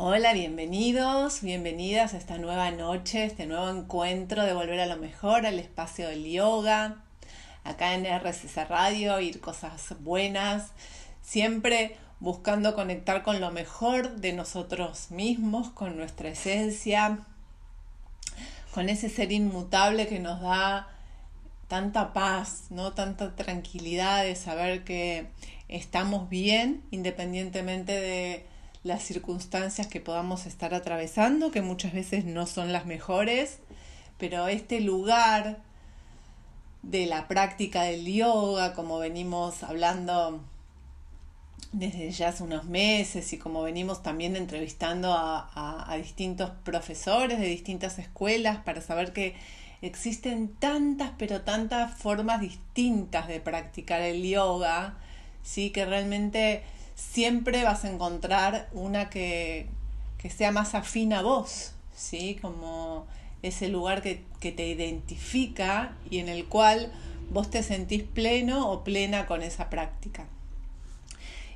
Hola, bienvenidos, bienvenidas a esta nueva noche, este nuevo encuentro de volver a lo mejor, al espacio del yoga, acá en RCC Radio, ir cosas buenas, siempre buscando conectar con lo mejor de nosotros mismos, con nuestra esencia, con ese ser inmutable que nos da tanta paz, ¿no? tanta tranquilidad de saber que estamos bien independientemente de las circunstancias que podamos estar atravesando, que muchas veces no son las mejores, pero este lugar de la práctica del yoga, como venimos hablando desde ya hace unos meses y como venimos también entrevistando a, a, distintos profesores de distintas escuelas para saber que existen tantas, pero tantas formas distintas de practicar el yoga, ¿sí? que realmente siempre vas a encontrar una que, que sea más afín a vos, ¿sí? Como ese lugar que, que, te identifica y en el cual vos te sentís pleno o plena con esa práctica.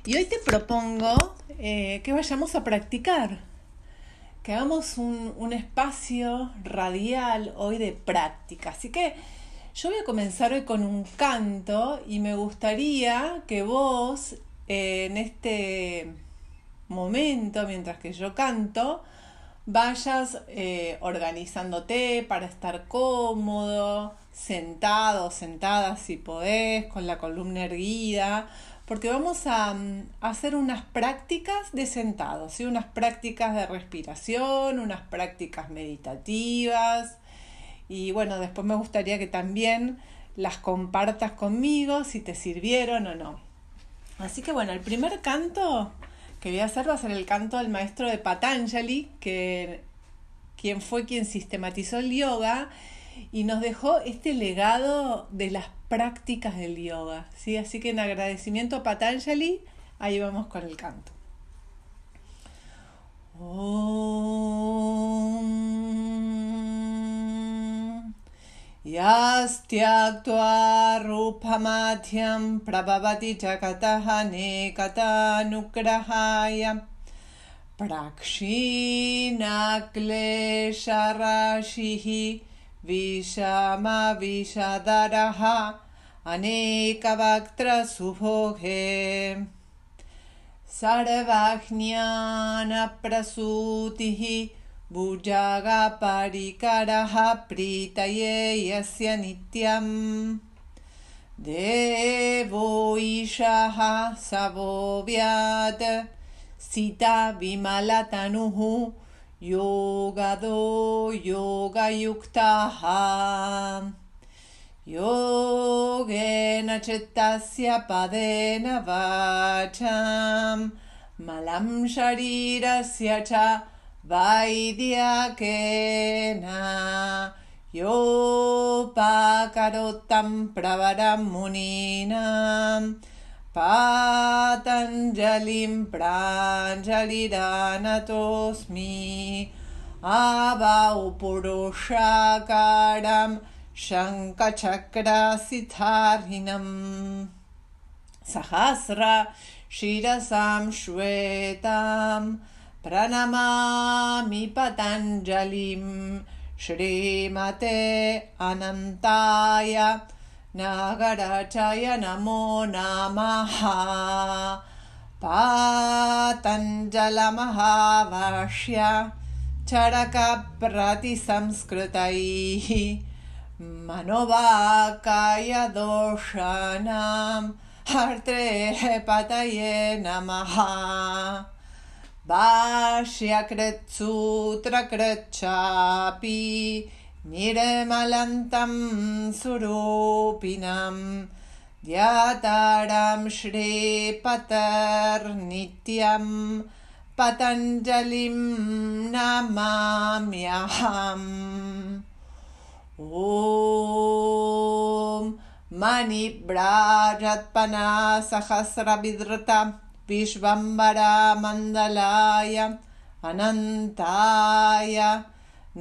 Y hoy te propongo eh, que vayamos a practicar, que hagamos un, un espacio radial hoy de práctica. Así que yo voy a comenzar hoy con un canto y me gustaría que vos en este momento, mientras que yo canto, vayas eh, organizándote para estar cómodo, sentado, sentada si podés, con la columna erguida, porque vamos a, mm, hacer unas prácticas de sentado, ¿sí? unas prácticas de respiración, unas prácticas meditativas. Y bueno, después me gustaría que también las compartas conmigo si te sirvieron o no. Así que bueno, el primer canto que voy a hacer va a ser el canto del maestro de Patanjali, que quien fue quien sistematizó el yoga y nos dejó este legado de las prácticas del yoga. ¿sí? Así que en agradecimiento a Patanjali, ahí vamos con el canto. यास्त्यक्त्वा रूपमाध्यं प्रभवति जगतः नेकतानुग्रहाय। प्राक्षीणाक्लेशराशिः विषमविषधरः अनेकवक्त्रसुभोगे। सर्वज्ञानप्रसूतिः भुजगपरिकरः प्रीतये यस्य नित्यम्। देवो ईशः सवो व्यात् सीता विमलतनुः योगदो योगयुक्तः। योगेन चित्तस्य पदेन वाचां मलं शरीरस्य च वैद्यकेन योपाकरोत्तं प्रवरं मुनीनां पातञ्जलिं प्राञ्जलिदानतोऽस्मि। आवाौ पुरुषाकारं शङ्खचक्रसिद्धार्हिनं सहस्र शिरसां श्वेताम् प्रणमामि पतञ्जलिं श्रीमते अनन्ताय नागरचय नमो। नमः पातञ्जलमहाभाष्य चरकप्रतिसंस्कृतैः मनोवाकायदोषाणां हर्त्रे पतये नमः भाष्यकृत्सूत्रकृच्छापि निर्मलन्तं सुरूपिणं ध्याताडं श्रीपतर्नित्यं पतञ्जलिं नमाम्यहम्। ॐ मणिभ्राजत्पना सहस्रविधृता विश्वम्बरामण्डलाय अनन्ताय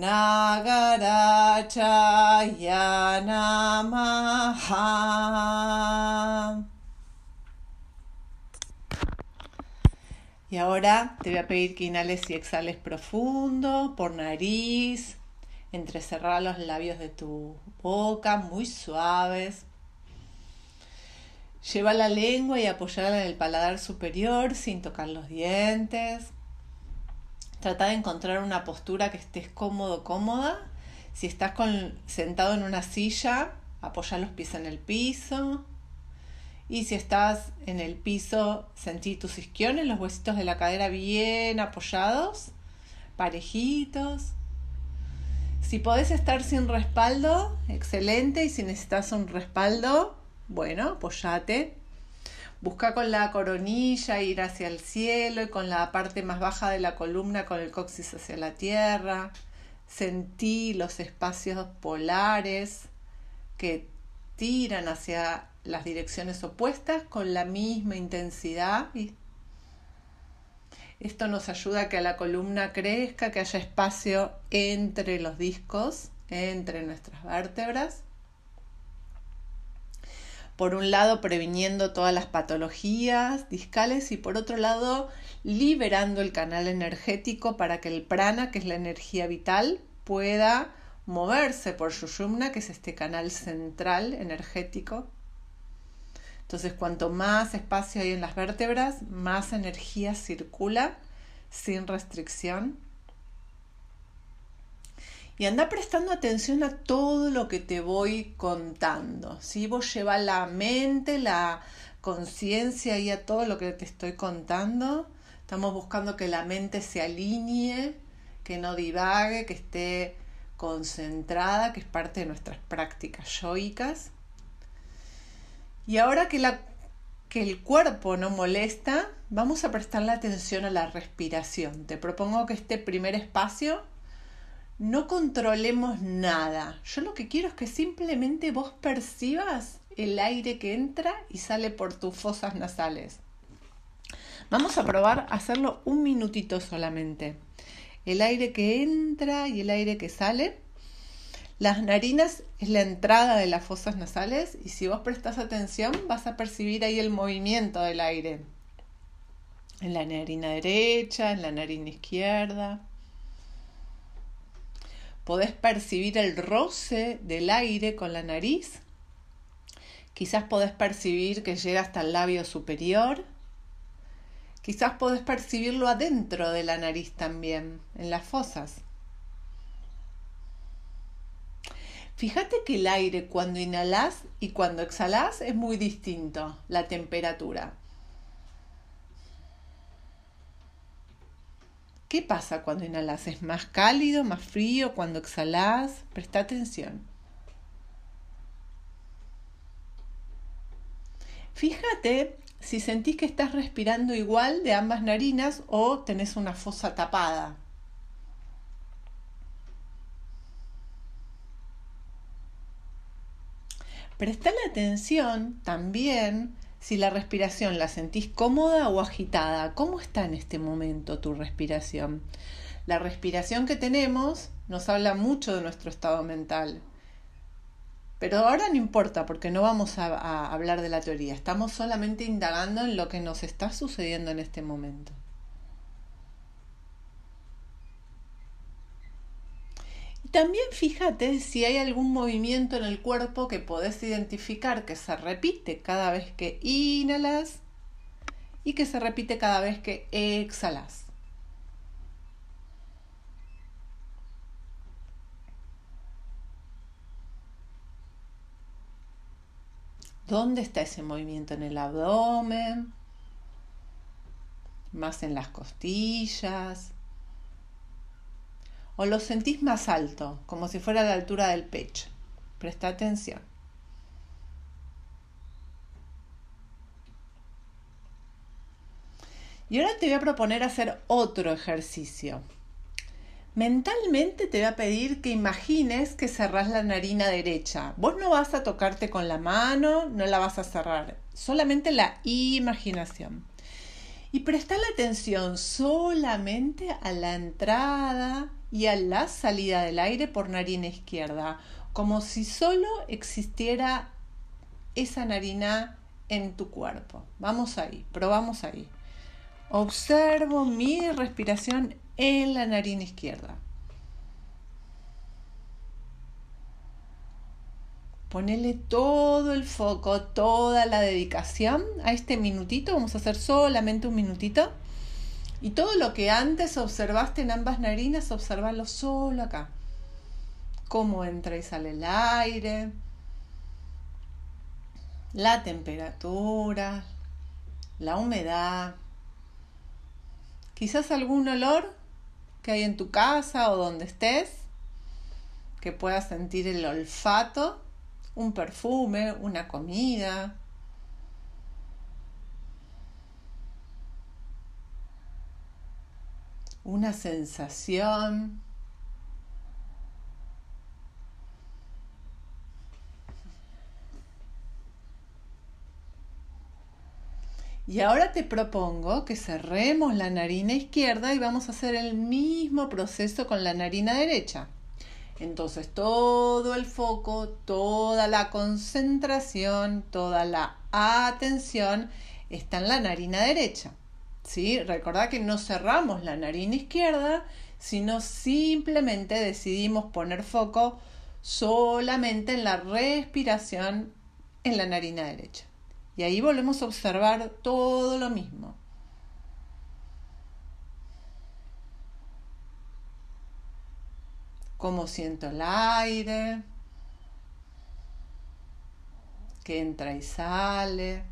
नागराचाय नमः Y ahora te voy a pedir que inhales y exhales profundo por nariz, entrecerrar los labios de tu boca muy suaves. Lleva la lengua y apoyarla en el paladar superior sin tocar los dientes. Trata de encontrar una postura que estés cómodo, cómoda. Si estás sentado en una silla, apoya los pies en el piso. Y si estás en el piso, sentí tus isquiones, los huesitos de la cadera bien apoyados, parejitos. Si podés estar sin respaldo, excelente. Y si necesitas un respaldo, bueno, apoyate. Busca con la coronilla ir hacia el cielo y con la parte más baja de la columna con el coxis hacia la tierra. Sentí los espacios polares que tiran hacia las direcciones opuestas con la misma intensidad. Esto nos ayuda a que la columna crezca, que haya espacio entre los discos, entre nuestras vértebras. Por un lado, previniendo todas las patologías discales y por otro lado, liberando el canal energético para que el prana, que es la energía vital, pueda moverse por Sushumna, que es este canal central energético entonces, cuanto más espacio hay en las vértebras, más energía circula sin restricción. Y anda prestando atención a todo lo que te voy contando. Si vos llevas la mente, la conciencia y a todo lo que te estoy contando, estamos buscando que la mente se alinee, que no divague, que esté concentrada, que es parte de nuestras prácticas yoicas. Y ahora que, la, que el cuerpo no molesta, vamos a prestarle atención a la respiración. Te propongo que este primer espacio no controlemos nada. Yo lo que quiero es que simplemente vos percibas el aire que entra y sale por tus fosas nasales. Vamos a probar hacerlo un minutito solamente. El aire que entra y el aire que sale las narinas es la entrada de las fosas nasales y si vos prestas atención vas a percibir ahí el movimiento del aire. En la narina derecha, en la narina izquierda. Podés percibir el roce del aire con la nariz. Quizás podés percibir que llega hasta el labio superior. Quizás podés percibirlo adentro de la nariz también, en las fosas. Fíjate que el aire cuando inhalas y cuando exhalas es muy distinto, la temperatura. ¿Qué pasa cuando inhalas? ¿Es más cálido, más frío? Cuando exhalas, presta atención. Fíjate si sentís que estás respirando igual de ambas narinas o tenés una fosa tapada. Prestale atención también si la respiración la sentís cómoda o agitada. ¿Cómo está en este momento tu respiración? La respiración que tenemos nos habla mucho de nuestro estado mental. Pero ahora no importa porque no vamos a, a hablar de la teoría, estamos solamente indagando en lo que nos está sucediendo en este momento. También fíjate si hay algún movimiento en el cuerpo que podés identificar que se repite cada vez que inhalas y que se repite cada vez que exhalas. ¿Dónde está ese movimiento? ¿En el abdomen? ¿Más en las costillas? O lo sentís más alto, como si fuera a la altura del pecho. Presta atención. Y ahora te voy a proponer hacer otro ejercicio. Mentalmente te voy a pedir que imagines que cerrás la narina derecha. Vos no vas a tocarte con la mano, no la vas a cerrar, solamente la imaginación. Y presta la atención solamente a la entrada y a la salida del aire por narina izquierda, como si solo existiera esa narina en tu cuerpo. Vamos ahí, probamos ahí. observo mi respiración en la narina izquierda. Ponele todo el foco, toda la dedicación a este minutito. Vamos a hacer solamente un minutito. Y todo lo que antes observaste en ambas narinas, observarlo solo acá. Cómo entra y sale el aire, la temperatura, la humedad, quizás algún olor que hay en tu casa o donde estés, que puedas sentir el olfato, un perfume, una comida. Una sensación. Y ahora te propongo que cerremos la narina izquierda y vamos a hacer el mismo proceso con la narina derecha. Entonces todo el foco, toda la concentración, toda la atención está en la narina derecha. ¿Sí? Recordad que no cerramos la narina izquierda, sino simplemente decidimos poner foco solamente en la respiración en la narina derecha. Y ahí volvemos a observar todo lo mismo. Cómo siento el aire, que entra y sale.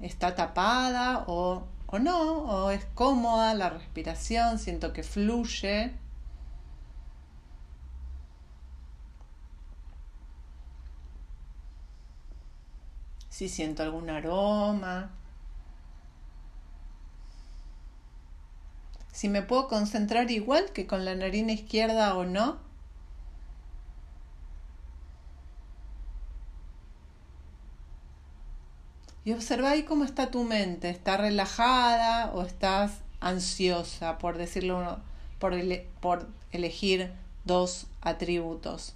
¿Está tapada o, o no? ¿O es cómoda la respiración? Siento que fluye. si siento algún aroma, si me puedo concentrar igual que con la narina izquierda o no. Y observa ahí cómo está tu mente, ¿está relajada o estás ansiosa, por decirlo, por, por elegir dos atributos?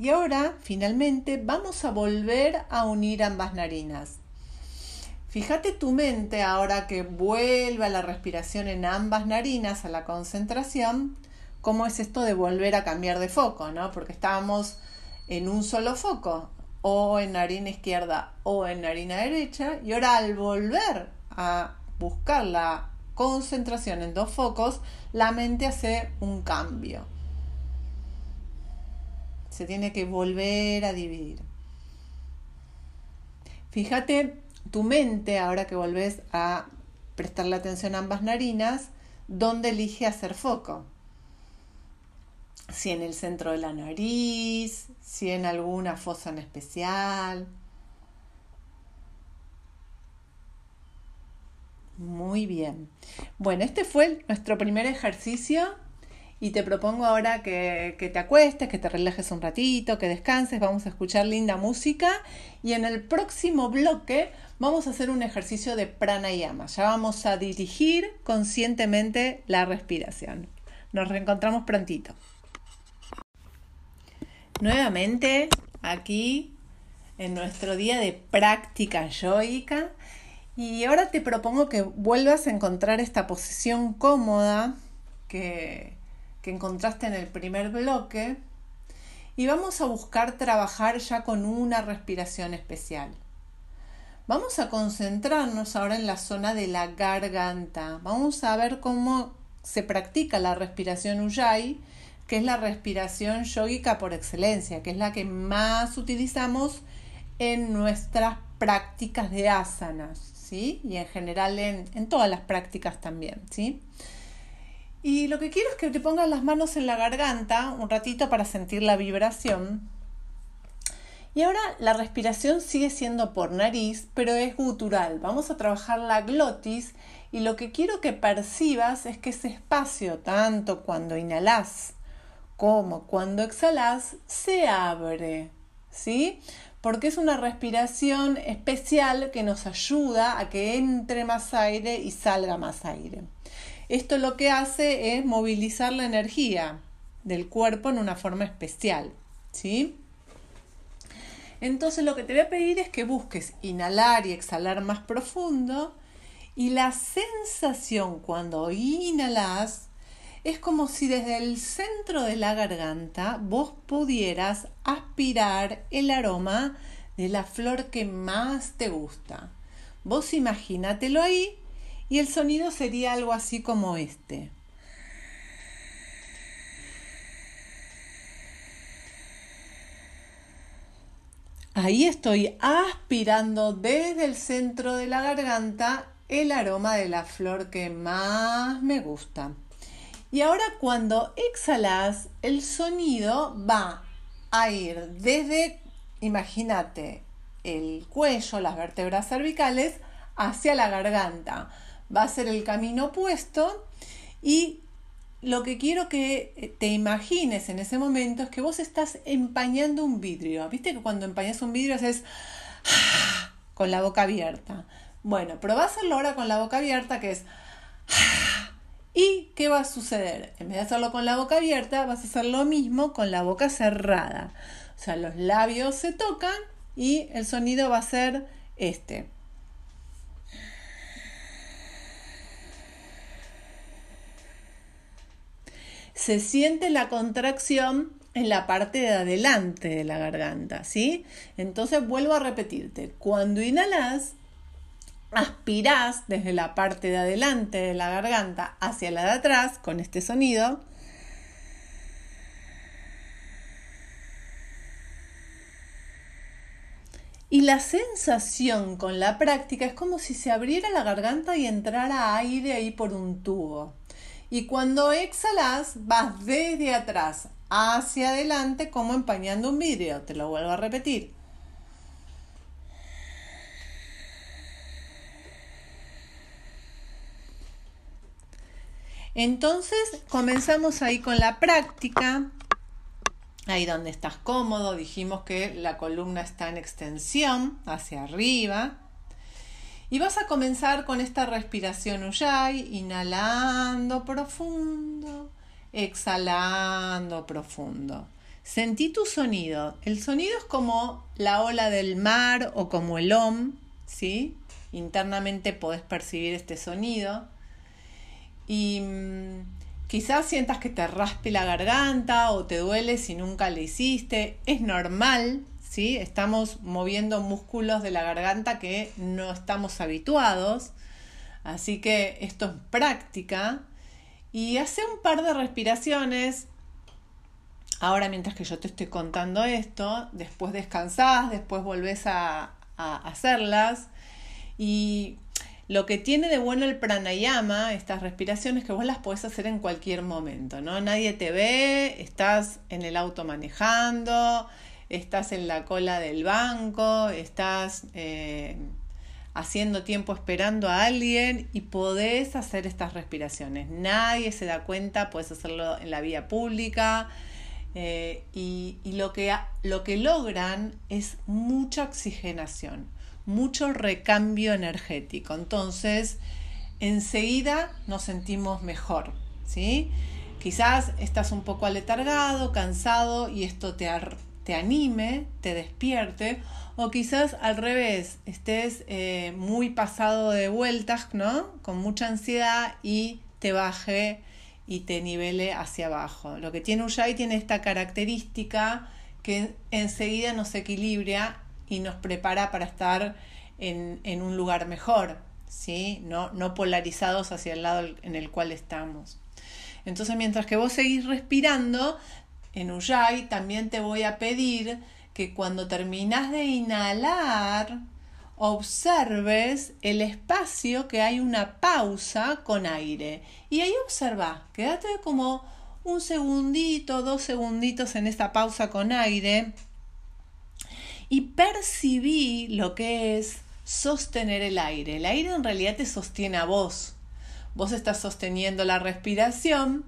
Y ahora, finalmente, vamos a volver a unir ambas narinas. Fíjate tu mente ahora que vuelve a la respiración en ambas narinas, a la concentración, cómo es esto de volver a cambiar de foco, ¿no? Porque estábamos en un solo foco, o en narina izquierda o en narina derecha, y ahora al volver a buscar la concentración en dos focos, la mente hace un cambio se tiene que volver a dividir. Fíjate tu mente, ahora que volvés a prestarle atención a ambas narinas, dónde elige hacer foco. Si en el centro de la nariz, si en alguna fosa en especial. Muy bien. Bueno, este fue nuestro primer ejercicio y te propongo ahora que, te acuestes, que te relajes un ratito, que descanses, vamos a escuchar linda música y en el próximo bloque vamos a hacer un ejercicio de pranayama. Ya vamos a dirigir conscientemente la respiración. Nos reencontramos prontito. Nuevamente aquí en nuestro día de práctica yoica y ahora te propongo que vuelvas a encontrar esta posición cómoda que que encontraste en el primer bloque y vamos a buscar trabajar ya con una respiración especial. Vamos a concentrarnos ahora en la zona de la garganta. Vamos a ver cómo se practica la respiración Ujjayi, que es la respiración yógica por excelencia, que es la que más utilizamos en nuestras prácticas de asanas, ¿sí? Y en general en, en todas las prácticas también, ¿sí? Y lo que quiero es que te pongas las manos en la garganta un ratito para sentir la vibración. Y ahora la respiración sigue siendo por nariz, pero es gutural. Vamos a trabajar la glotis y lo que quiero que percibas es que ese espacio, tanto cuando inhalas como cuando exhalas, se abre. ¿Sí? Porque es una respiración especial que nos ayuda a que entre más aire y salga más aire. Esto lo que hace es movilizar la energía del cuerpo en una forma especial, ¿sí? Entonces lo que te voy a pedir es que busques inhalar y exhalar más profundo y la sensación cuando inhalas es como si desde el centro de la garganta vos pudieras aspirar el aroma de la flor que más te gusta. Vos imagínatelo ahí y el sonido sería algo así como este. Ahí estoy aspirando desde el centro de la garganta el aroma de la flor que más me gusta. Y ahora cuando exhalas, el sonido va a ir desde, imagínate, el cuello, las vértebras cervicales, hacia la garganta. Va a ser el camino opuesto y lo que quiero que te imagines en ese momento es que vos estás empañando un vidrio. ¿Viste que cuando empañas un vidrio haces con la boca abierta? Bueno, a hacerlo ahora con la boca abierta, que es ¿Y qué va a suceder? En vez de hacerlo con la boca abierta, vas a hacer lo mismo con la boca cerrada. O sea, los labios se tocan y el sonido va a ser este. Se siente la contracción en la parte de adelante de la garganta, ¿sí? Entonces vuelvo a repetirte, cuando inhalas, aspirás desde la parte de adelante de la garganta hacia la de atrás con este sonido. Y la sensación con la práctica es como si se abriera la garganta y entrara aire ahí por un tubo. Y cuando exhalas, vas desde atrás hacia adelante como empañando un vidrio. Te lo vuelvo a repetir. Entonces comenzamos ahí con la práctica, ahí donde estás cómodo, dijimos que la columna está en extensión hacia arriba. Y vas a comenzar con esta respiración Ujjayi, inhalando profundo, exhalando profundo. Sentí tu sonido. El sonido es como la ola del mar o como el om, ¿sí? Internamente podés percibir este sonido y mm, quizás sientas que te raspe la garganta o te duele si nunca le hiciste. Es normal, ¿sí? Estamos moviendo músculos de la garganta que no estamos habituados. Así que esto es práctica. Y hace un par de respiraciones. Ahora mientras que yo te estoy contando esto, después descansás, después volvés a, a hacerlas. Y lo que tiene de bueno el pranayama, estas respiraciones, que vos las podés hacer en cualquier momento, ¿no? Nadie te ve, estás en el auto manejando, estás en la cola del banco, estás eh, haciendo tiempo esperando a alguien y podés hacer estas respiraciones. Nadie se da cuenta, puedes hacerlo en la vía pública. Eh, y, lo, que, lo que logran es mucha oxigenación mucho recambio energético. Entonces, enseguida nos sentimos mejor, ¿sí? Quizás estás un poco aletargado, cansado y esto te, te anime, te despierte, o quizás al revés, estés eh, muy pasado de vueltas, ¿no? Con mucha ansiedad y te baje y te nivele hacia abajo. Lo que tiene Ujjayi tiene esta característica que enseguida nos equilibra y nos prepara para estar en, un lugar mejor, ¿sí? No, no polarizados hacia el lado en el cual estamos. Entonces, mientras que vos seguís respirando, en Ujjayi también te voy a pedir que cuando terminas de inhalar, observes el espacio que hay una pausa con aire. Y ahí observa, quédate como un segundito, dos segunditos en esta pausa con aire y percibí lo que es sostener el aire. El aire en realidad te sostiene a vos. Vos estás sosteniendo la respiración,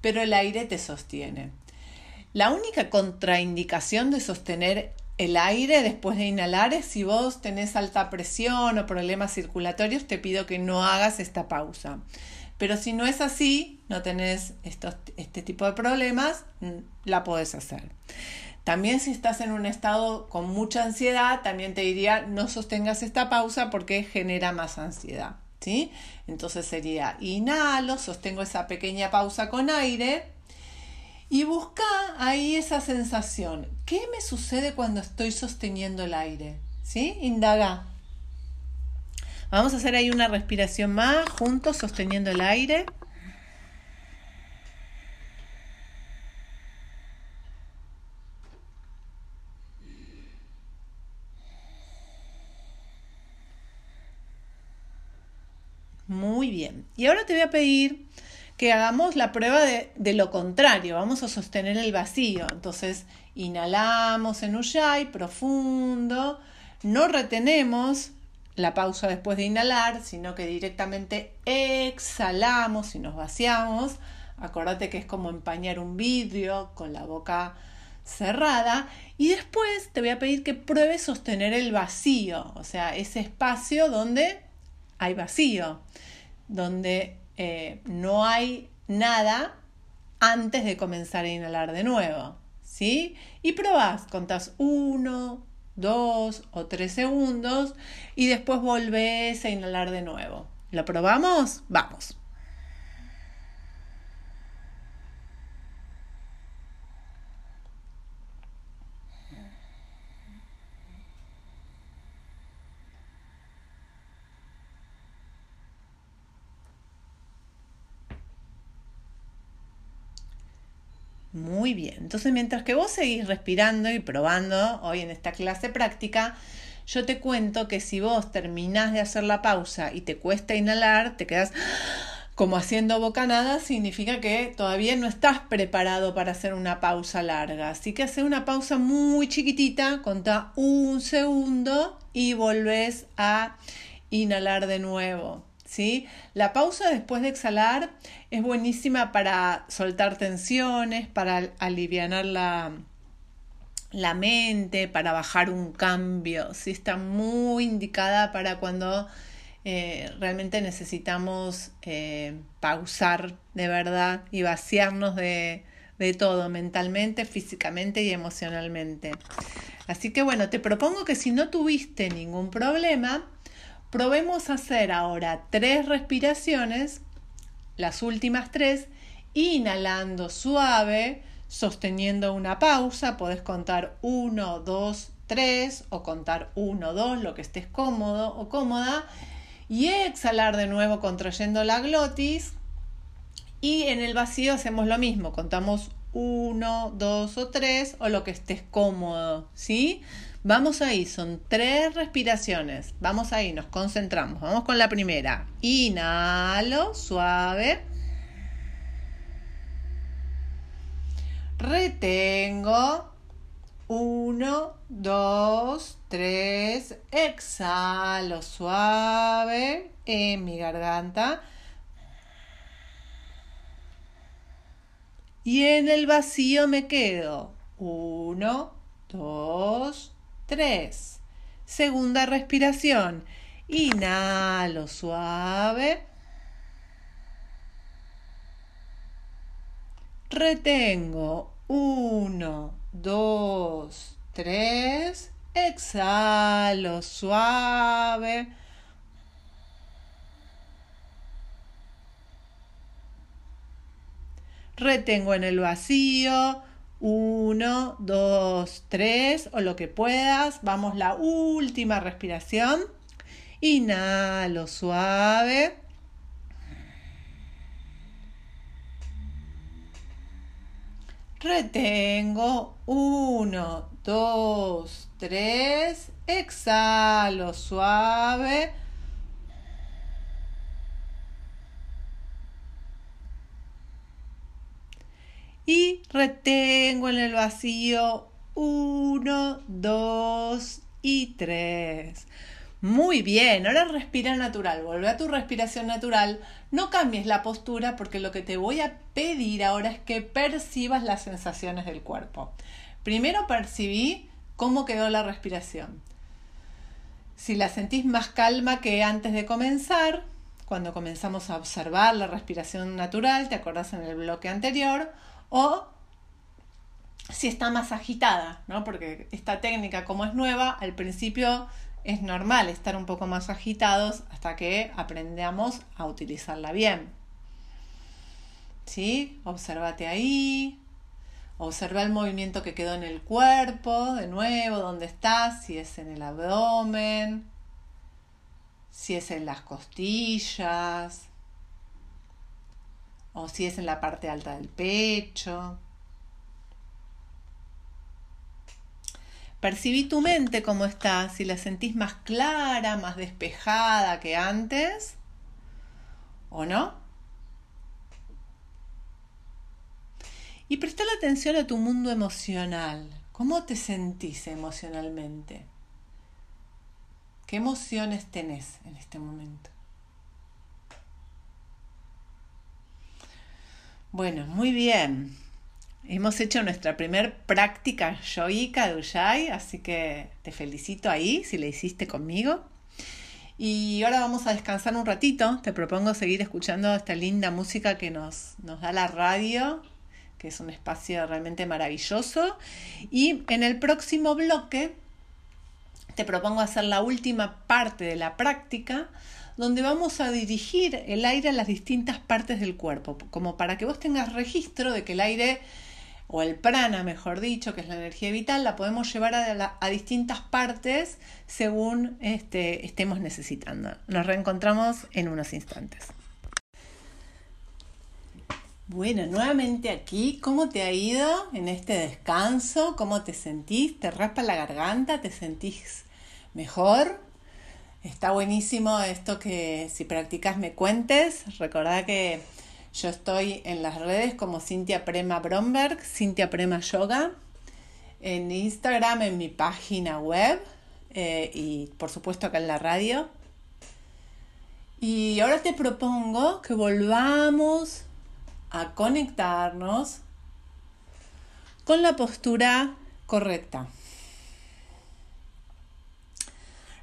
pero el aire te sostiene. La única contraindicación de sostener el aire después de inhalar es si vos tenés alta presión o problemas circulatorios, te pido que no hagas esta pausa. Pero si no es así, no tenés este tipo de problemas, mm, la podés hacer. También si estás en un estado con mucha ansiedad, también te diría no sostengas esta pausa porque genera más ansiedad. ¿sí? Entonces sería inhalo, sostengo esa pequeña pausa con aire y busca ahí esa sensación. ¿Qué me sucede cuando estoy sosteniendo el aire? ¿Sí? Indaga. Vamos a hacer ahí una respiración más, juntos, sosteniendo el aire. Muy bien. Y ahora te voy a pedir que hagamos la prueba de, lo contrario. Vamos a sostener el vacío. Entonces, inhalamos en Ujjayi, profundo. No retenemos la pausa después de inhalar, sino que directamente exhalamos y nos vaciamos. Acordate que es como empañar un vidrio con la boca cerrada. Y después te voy a pedir que pruebes sostener el vacío, o sea, ese espacio donde hay vacío, donde eh, no hay nada antes de comenzar a inhalar de nuevo. ¿Sí? Y probás, contás uno, dos o tres segundos y después volvés a inhalar de nuevo. ¿Lo probamos? Vamos. Muy bien. Entonces, mientras que vos seguís respirando y probando hoy en esta clase práctica, yo te cuento que si vos terminás de hacer la pausa y te cuesta inhalar, te quedas como haciendo bocanada, significa que todavía no estás preparado para hacer una pausa larga. Así que hace una pausa muy chiquitita, contá un segundo y volvés a inhalar de nuevo. ¿Sí? La pausa después de exhalar es buenísima para soltar tensiones, para aliviar la, la mente, para bajar un cambio, ¿sí? Está muy indicada para cuando eh, realmente necesitamos eh, pausar de verdad y vaciarnos de, de todo, mentalmente, físicamente y emocionalmente. Así que bueno, te propongo que si no tuviste ningún problema, Probemos hacer ahora tres respiraciones, las últimas tres, inhalando suave, sosteniendo una pausa, podés contar 1, 2, 3 o contar 1, 2, lo que estés cómodo o cómoda, y exhalar de nuevo contrayendo la glotis. Y en el vacío hacemos lo mismo, contamos 1, 2 o 3 o lo que estés cómodo, ¿sí? Vamos ahí, son tres respiraciones. Vamos ahí, nos concentramos. Vamos con la primera. Inhalo, suave. Retengo. Uno, dos, tres. Exhalo, suave en mi garganta. Y en el vacío me quedo. Uno, dos, 3. Segunda respiración. Inhalo suave. Retengo. 1, 2, 3. Exhalo suave. Retengo en el vacío. Uno, dos, tres, o lo que puedas. Vamos la última respiración. Inhalo suave. Retengo. Uno, dos, tres. Exhalo suave. y retengo en el vacío uno, dos y tres. Muy bien, ahora respira natural, vuelve a tu respiración natural, no cambies la postura porque lo que te voy a pedir ahora es que percibas las sensaciones del cuerpo. Primero percibí cómo quedó la respiración. Si la sentís más calma que antes de comenzar, cuando comenzamos a observar la respiración natural, te acordás en el bloque anterior, o si está más agitada, ¿no? Porque esta técnica, como es nueva, al principio es normal estar un poco más agitados hasta que aprendamos a utilizarla bien. ¿Sí? Obsérvate ahí. Observa el movimiento que quedó en el cuerpo, de nuevo, dónde estás, si es en el abdomen, si es en las costillas, o si es en la parte alta del pecho. Percibí tu mente cómo está, si la sentís más clara, más despejada que antes, o no. Y presta la atención a tu mundo emocional. ¿Cómo te sentís emocionalmente? ¿Qué emociones tenés en este momento? Bueno, muy bien. Hemos hecho nuestra primer práctica yoica de Ujjayi, así que te felicito ahí si la hiciste conmigo. Y ahora vamos a descansar un ratito. Te propongo seguir escuchando esta linda música que nos, nos da la radio, que es un espacio realmente maravilloso. Y en el próximo bloque te propongo hacer la última parte de la práctica donde vamos a dirigir el aire a las distintas partes del cuerpo, como para que vos tengas registro de que el aire o el prana, mejor dicho, que es la energía vital, la podemos llevar a, distintas partes según este, estemos necesitando. Nos reencontramos en unos instantes. Bueno, nuevamente aquí, ¿cómo te ha ido en este descanso? ¿Cómo te sentís? ¿Te raspa la garganta? ¿Te sentís mejor? Está buenísimo esto que si practicas me cuentes. Recordá que yo estoy en las redes como Cintia Prema Bromberg, Cintia Prema Yoga, en Instagram, en mi página web eh, y por supuesto acá en la radio. Y ahora te propongo que volvamos a conectarnos con la postura correcta.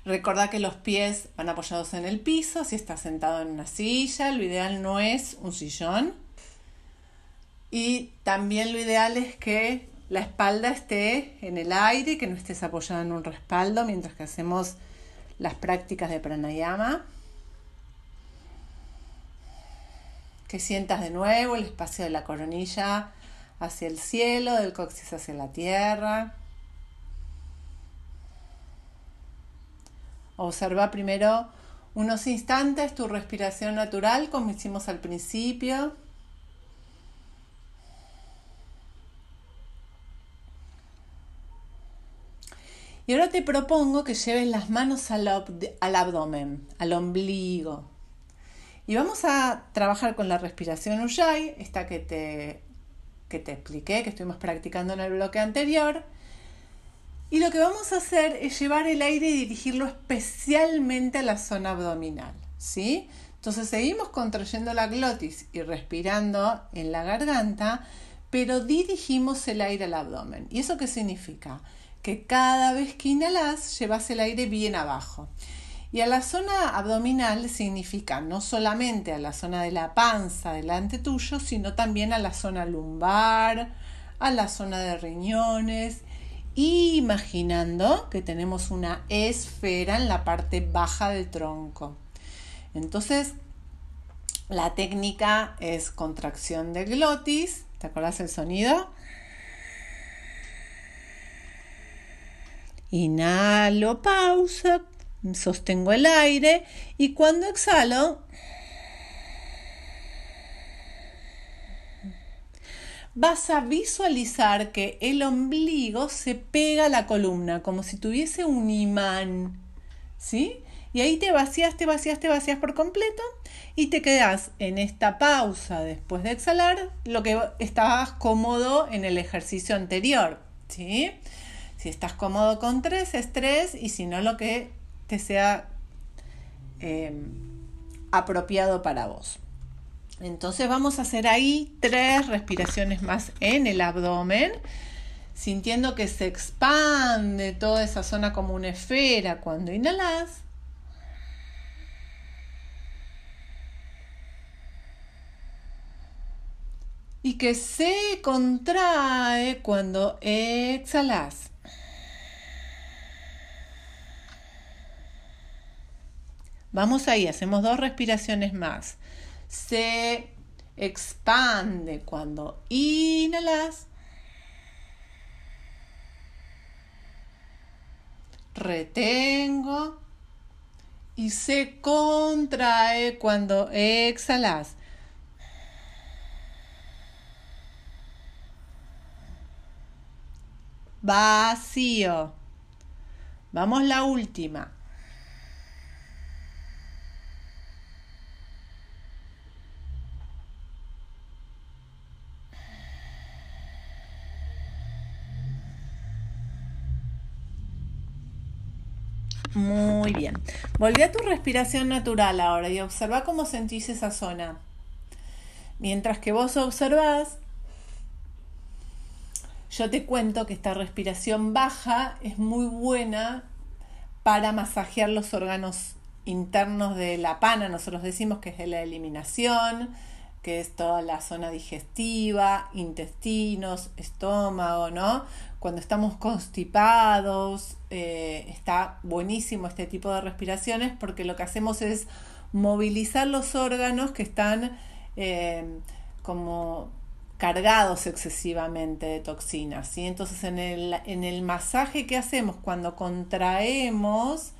Recordá que los pies van apoyados en el piso, si estás sentado en una silla, lo ideal no es un sillón. Y también lo ideal es que la espalda esté en el aire, que no estés apoyado en un respaldo mientras que hacemos las prácticas de pranayama. Que sientas de nuevo el espacio de la coronilla hacia el cielo, del coxis hacia la tierra. Observa primero unos instantes tu respiración natural como hicimos al principio. Y ahora te propongo que lleves las manos al, abdomen, al ombligo. Y vamos a trabajar con la respiración Ujjayi, esta que te, que te expliqué, que estuvimos practicando en el bloque anterior. Y lo que vamos a hacer es llevar el aire y dirigirlo especialmente a la zona abdominal, ¿sí? Entonces seguimos contrayendo la glotis y respirando en la garganta, pero dirigimos el aire al abdomen. ¿Y eso qué significa? Que cada vez que inhalas, llevas el aire bien abajo. Y a la zona abdominal significa no solamente a la zona de la panza delante tuyo, sino también a la zona lumbar, a la zona de riñones imaginando que tenemos una esfera en la parte baja del tronco. Entonces, la técnica es contracción de glotis. ¿Te acuerdas el sonido? Inhalo, pausa, sostengo el aire y cuando exhalo, vas a visualizar que el ombligo se pega a la columna, como si tuviese un imán. ¿Sí? Y ahí te vacías, te vacías, te vacías por completo y te quedas en esta pausa después de exhalar lo que estabas cómodo en el ejercicio anterior. ¿sí? Si estás cómodo con tres, es tres y si no, lo que te sea eh, apropiado para vos. Entonces vamos a hacer ahí tres respiraciones más en el abdomen, sintiendo que se expande toda esa zona como una esfera cuando inhalas. y que se contrae cuando exhalas. Vamos ahí, hacemos dos respiraciones más. Se expande cuando inhalas. Retengo y se contrae cuando exhalas. Vacío. Vamos la última. Muy bien. Volví a tu respiración natural ahora y observa cómo sentís esa zona. Mientras que vos observás, yo te cuento que esta respiración baja es muy buena para masajear los órganos internos de la pana. Nosotros decimos que es de la eliminación, que es toda la zona digestiva, intestinos, estómago, ¿no? Cuando estamos constipados, eh, está buenísimo este tipo de respiraciones porque lo que hacemos es movilizar los órganos que están eh, como cargados excesivamente de toxinas. ¿sí? Entonces en el, en el masaje que hacemos cuando contraemos,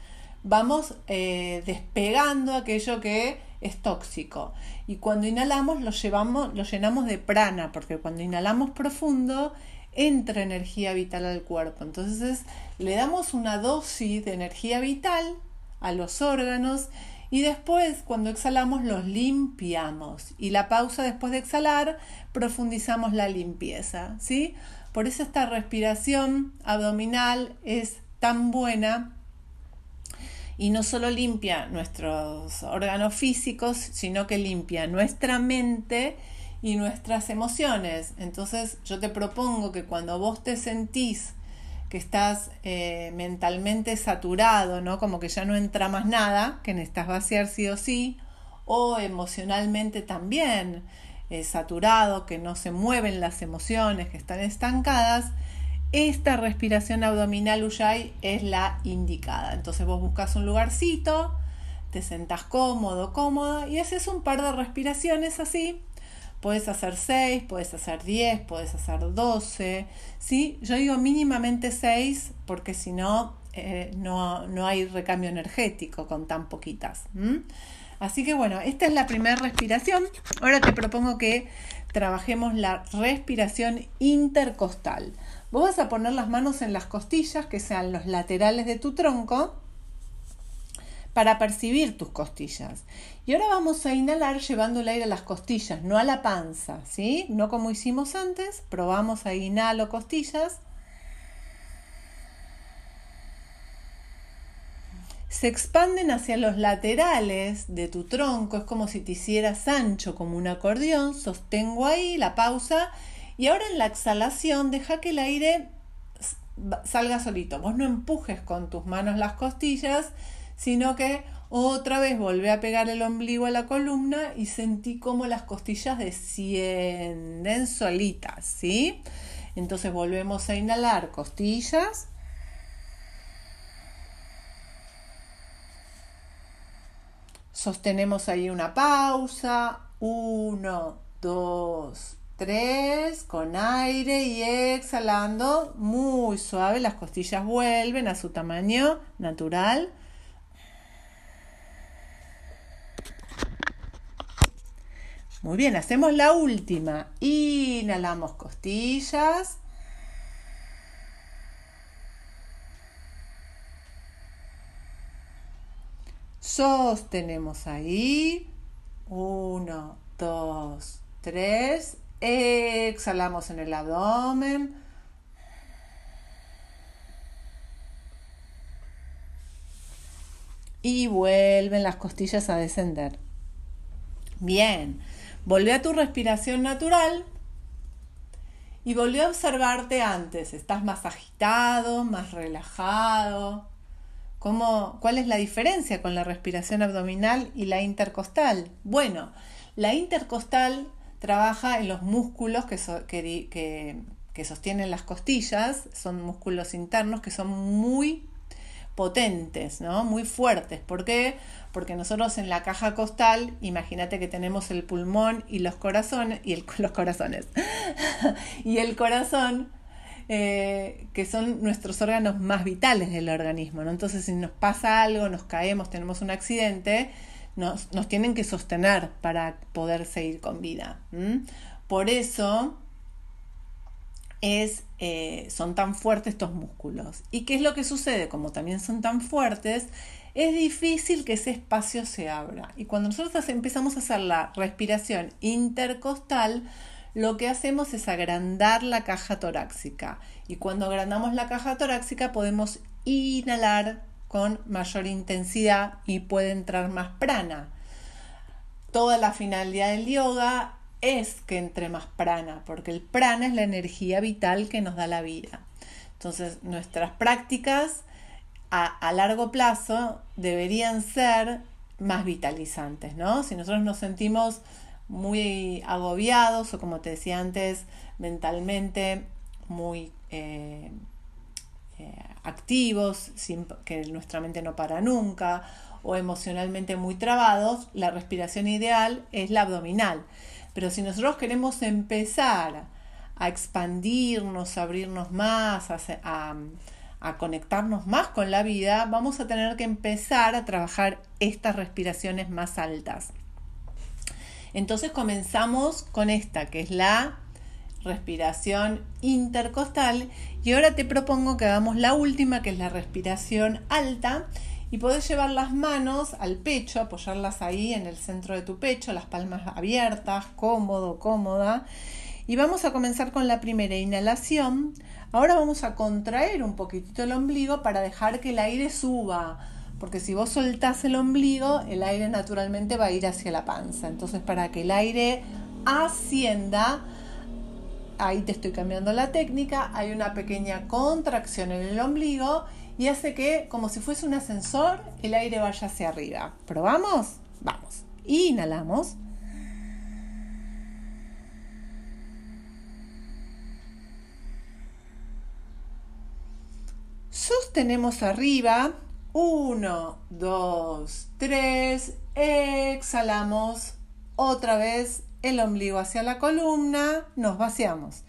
vamos eh, despegando aquello que es tóxico. Y cuando inhalamos lo, llevamos, lo llenamos de prana, porque cuando inhalamos profundo entra energía vital al cuerpo. Entonces le damos una dosis de energía vital a los órganos y después cuando exhalamos los limpiamos. Y la pausa después de exhalar profundizamos la limpieza. ¿sí? Por eso esta respiración abdominal es tan buena y no solo limpia nuestros órganos físicos, sino que limpia nuestra mente y nuestras emociones. Entonces yo te propongo que cuando vos te sentís que estás eh, mentalmente saturado, ¿no? Como que ya no entra más nada, que necesitas vaciar sí o sí, o emocionalmente también eh, saturado, que no se mueven las emociones, que están estancadas, esta respiración abdominal Ujjayi es la indicada. Entonces vos buscas un lugarcito, te sentás cómodo, cómoda y haces un par de respiraciones así. Puedes hacer 6, puedes hacer 10, puedes hacer 12. ¿sí? Yo digo mínimamente 6 porque si no, eh, no, no, hay recambio energético con tan poquitas. Así que bueno, esta es la primera respiración. Ahora te propongo que trabajemos la respiración intercostal. Vos vas a poner las manos en las costillas, que sean los laterales de tu tronco, para percibir tus costillas. Y ahora vamos a inhalar llevando el aire a las costillas, no a la panza, ¿sí? No como hicimos antes, probamos a inhalo costillas. Se expanden hacia los laterales de tu tronco, es como si te hicieras ancho como un acordeón, sostengo ahí la pausa y ahora en la exhalación deja que el aire salga solito. Vos no empujes con tus manos las costillas, sino que otra vez volvé a pegar el ombligo a la columna y sentí como las costillas descienden solitas, ¿sí? Entonces volvemos a inhalar costillas. Sostenemos ahí una pausa. Uno, dos, Tres, con aire y exhalando, muy suave, las costillas vuelven a su tamaño natural. Muy bien, hacemos la última. Inhalamos costillas. Sostenemos ahí. Uno, dos, tres. Exhalamos en el abdomen. Y vuelven las costillas a descender. Bien, volvé a tu respiración natural y volví a observarte antes. ¿Estás más agitado, más relajado? ¿Cómo, ¿Cuál es la diferencia con la respiración abdominal y la intercostal? Bueno, la intercostal trabaja en los músculos que, que sostienen las costillas, son músculos internos que son muy potentes, ¿no? Muy fuertes. ¿Por qué? Porque nosotros en la caja costal, imagínate que tenemos el pulmón y los corazones, y los corazones, y el corazón, eh, que son nuestros órganos más vitales del organismo, ¿no? Entonces, si nos pasa algo, nos caemos, tenemos un accidente, nos, tienen que sostener para poder seguir con vida. Por eso, es, eh, son tan fuertes estos músculos. ¿Y qué es lo que sucede? Como también son tan fuertes, es difícil que ese espacio se abra. Y cuando nosotros empezamos a hacer la respiración intercostal, lo que hacemos es agrandar la caja torácica. Y cuando agrandamos la caja torácica podemos inhalar con mayor intensidad y puede entrar más prana. Toda la finalidad del yoga es que entre más prana, porque el prana es la energía vital que nos da la vida. Entonces, nuestras prácticas a, largo plazo deberían ser más vitalizantes, ¿no? Si nosotros nos sentimos muy agobiados o como te decía antes, mentalmente muy eh, eh, activos, sin, que nuestra mente no para nunca, o emocionalmente muy trabados, la respiración ideal es la abdominal. Pero si nosotros queremos empezar a expandirnos, a abrirnos más, a, conectarnos más con la vida, vamos a tener que empezar a trabajar estas respiraciones más altas. Entonces comenzamos con esta, que es la respiración intercostal. Y ahora te propongo que hagamos la última, que es la respiración alta y podés llevar las manos al pecho, apoyarlas ahí en el centro de tu pecho, las palmas abiertas, cómodo, cómoda. Y vamos a comenzar con la primera inhalación. Ahora vamos a contraer un poquitito el ombligo para dejar que el aire suba. Porque si vos soltás el ombligo, el aire naturalmente va a ir hacia la panza. Entonces, para que el aire ascienda, ahí te estoy cambiando la técnica, hay una pequeña contracción en el ombligo y hace que, como si fuese un ascensor, el aire vaya hacia arriba. ¿Probamos? Vamos. Inhalamos. Sostenemos arriba. Uno, dos, tres. Exhalamos. Otra vez el ombligo hacia la columna. Nos vaciamos.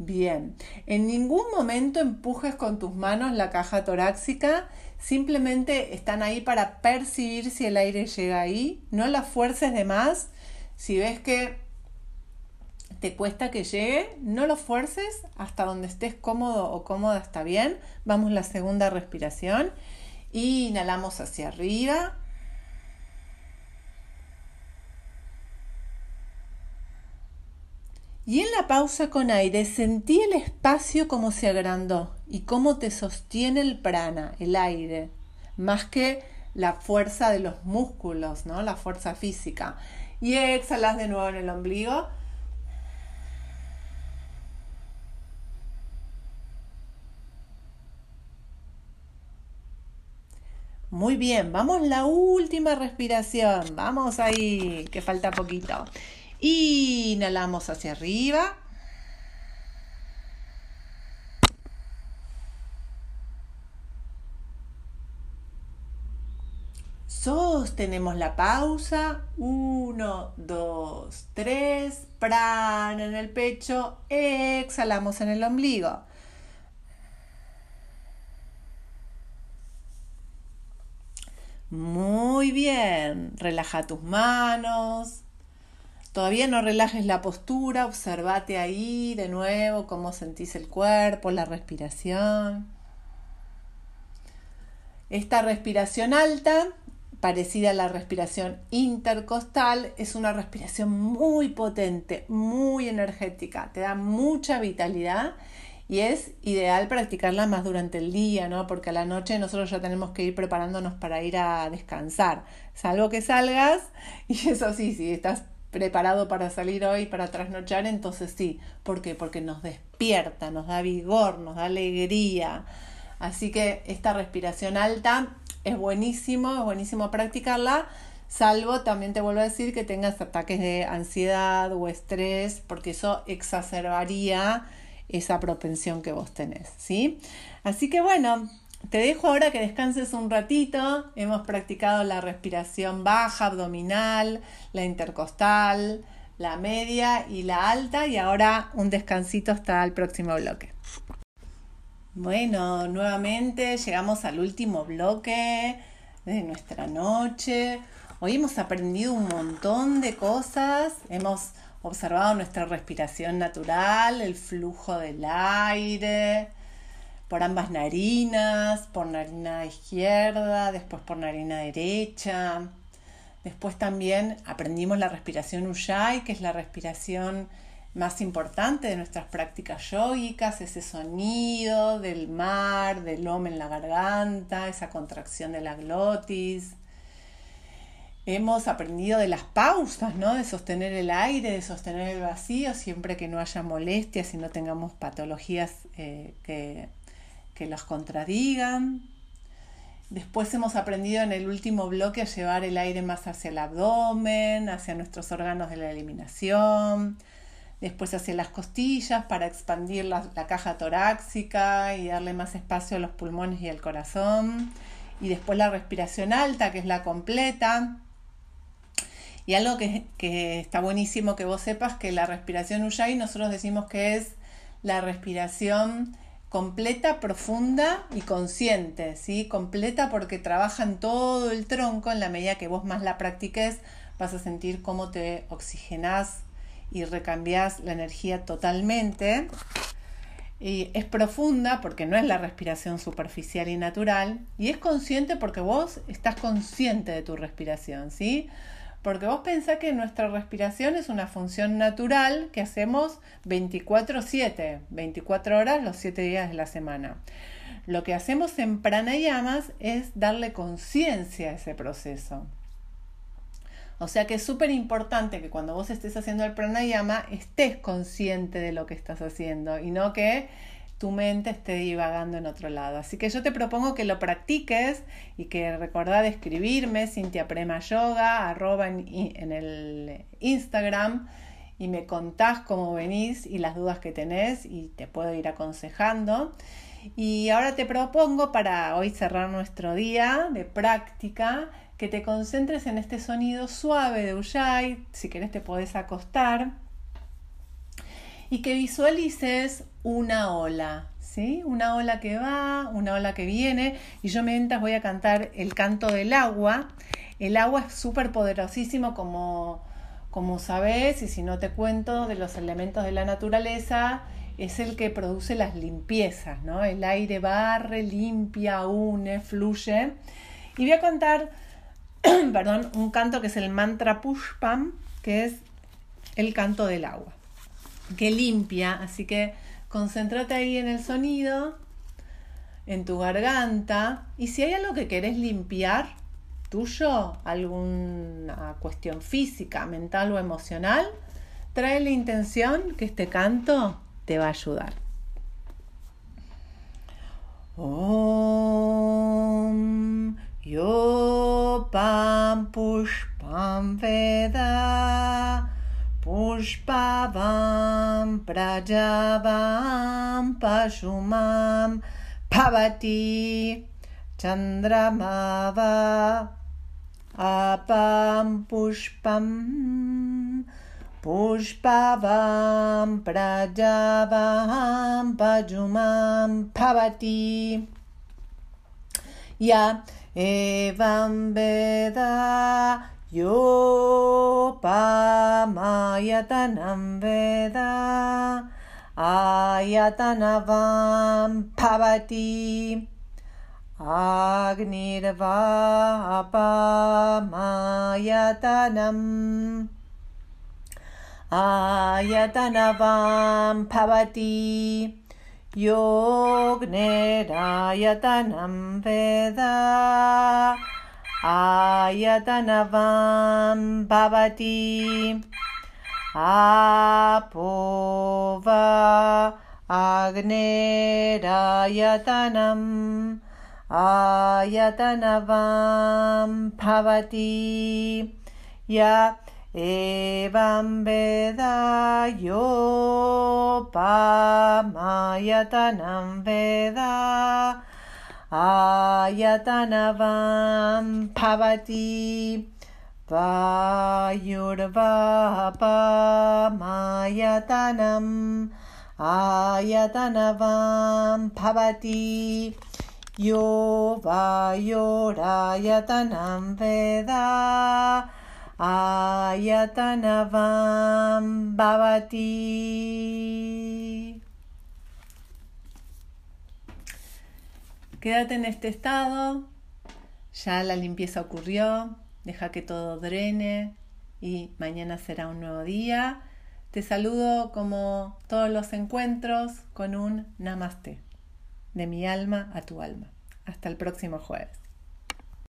Bien, en ningún momento empujes con tus manos la caja torácica, simplemente están ahí para percibir si el aire llega ahí, no la fuerces de más. Si ves que te cuesta que llegue, no lo fuerces hasta donde estés cómodo o cómoda está bien. Vamos la segunda respiración. Inhalamos hacia arriba. Y en la pausa con aire sentí el espacio como se agrandó y cómo te sostiene el prana, el aire, más que la fuerza de los músculos, ¿no? La fuerza física. Y exhalas de nuevo en el ombligo. Muy bien, vamos la última respiración. Vamos ahí, que falta poquito. Inhalamos hacia arriba. Sostenemos la pausa. Uno, dos, tres. Prana en el pecho. Exhalamos en el ombligo. Muy bien. Relaja tus manos. Todavía no relajes la postura, observate ahí de nuevo cómo sentís el cuerpo, la respiración. Esta respiración alta, parecida a la respiración intercostal, es una respiración muy potente, muy energética, te da mucha vitalidad y es ideal practicarla más durante el día, ¿no? Porque a la noche nosotros ya tenemos que ir preparándonos para ir a descansar, salvo que salgas y eso sí, si estás preparado para salir hoy, para trasnochar, entonces sí. ¿Por qué? Porque nos despierta, nos da vigor, nos da alegría. Así que esta respiración alta es buenísimo, es buenísimo practicarla, salvo también te vuelvo a decir que tengas ataques de ansiedad o estrés, porque eso exacerbaría esa propensión que vos tenés, ¿sí? Así que bueno, te dejo ahora que descanses un ratito. Hemos practicado la respiración baja, abdominal, la intercostal, la media y la alta y ahora un descansito hasta el próximo bloque. Bueno, nuevamente llegamos al último bloque de nuestra noche. Hoy hemos aprendido un montón de cosas. Hemos observado nuestra respiración natural, el flujo del aire por ambas narinas, por narina izquierda, después por narina derecha. Después también aprendimos la respiración Ujjayi, que es la respiración más importante de nuestras prácticas yógicas, ese sonido del mar, del lomo en la garganta, esa contracción de la glotis. Hemos aprendido de las pausas, ¿no? De sostener el aire, de sostener el vacío, siempre que no haya molestias y no tengamos patologías eh, que, que las contradigan. Después hemos aprendido en el último bloque a llevar el aire más hacia el abdomen, hacia nuestros órganos de la eliminación, después hacia las costillas para expandir la, caja torácica y darle más espacio a los pulmones y al corazón, y después la respiración alta, que es la completa. Y algo que, que está buenísimo que vos sepas que la respiración Ujjayi nosotros decimos que es la respiración completa, profunda y consciente, ¿sí? Completa porque trabaja en todo el tronco, en la medida que vos más la practiques, vas a sentir cómo te oxigenás y recambias la energía totalmente. Y es profunda porque no es la respiración superficial y natural, y es consciente porque vos estás consciente de tu respiración, ¿sí? Porque vos pensás que nuestra respiración es una función natural que hacemos 24/7, 24 horas los 7 días de la semana. Lo que hacemos en pranayamas es darle conciencia a ese proceso. O sea que es súper importante que cuando vos estés haciendo el pranayama estés consciente de lo que estás haciendo y no que tu mente esté divagando en otro lado. Así que yo te propongo que lo practiques y que recordá de escribirme Cintia Prema Yoga, arroba en, en, el Instagram y me contás cómo venís y las dudas que tenés y te puedo ir aconsejando. Y ahora te propongo para hoy cerrar nuestro día de práctica que te concentres en este sonido suave de Ujjayi. Si querés te podés acostar y que visualices una ola, ¿sí? Una ola que va, una ola que viene y yo mientras voy a cantar el canto del agua. El agua es súper poderosísimo como, como sabes y si no te cuento de los elementos de la naturaleza, es el que produce las limpiezas, ¿no? El aire barre, limpia, une, fluye. Y voy a cantar, perdón, un canto que es el mantra Pushpam, que es el canto del agua que limpia, así que concéntrate ahí en el sonido, en tu garganta, y si hay algo que querés limpiar, tuyo, alguna cuestión física, mental o emocional, trae la intención que este canto te va a ayudar. Om Yo Pam Pushpam Veda Pushpavam Prajavam Pashumam Pavati Chandramava Apam Pushpam Pushpavam Prajavam Pajumam Pavati Ya Evam Veda योपामायतनं वेद आयतनवां भवति। आग्निर्वापामायतनम् आयतनवां भवति। योग्नेरायतनं निरायतनं वेदा आयतनवां भवति। आपो वा अग्नेरायतनम् आयतनवां भवति। य एवं वेदायोपामायतनं वेदा आयतनवां भवति। पयुर्वापमायतनम् आयतनवां भवति। यो वायोरायतनं वेद आयतनवां भवति। Quédate en este estado, ya la limpieza ocurrió, deja que todo drene y mañana será un nuevo día. Te saludo como todos los encuentros con un namaste, de mi alma a tu alma. Hasta el próximo jueves.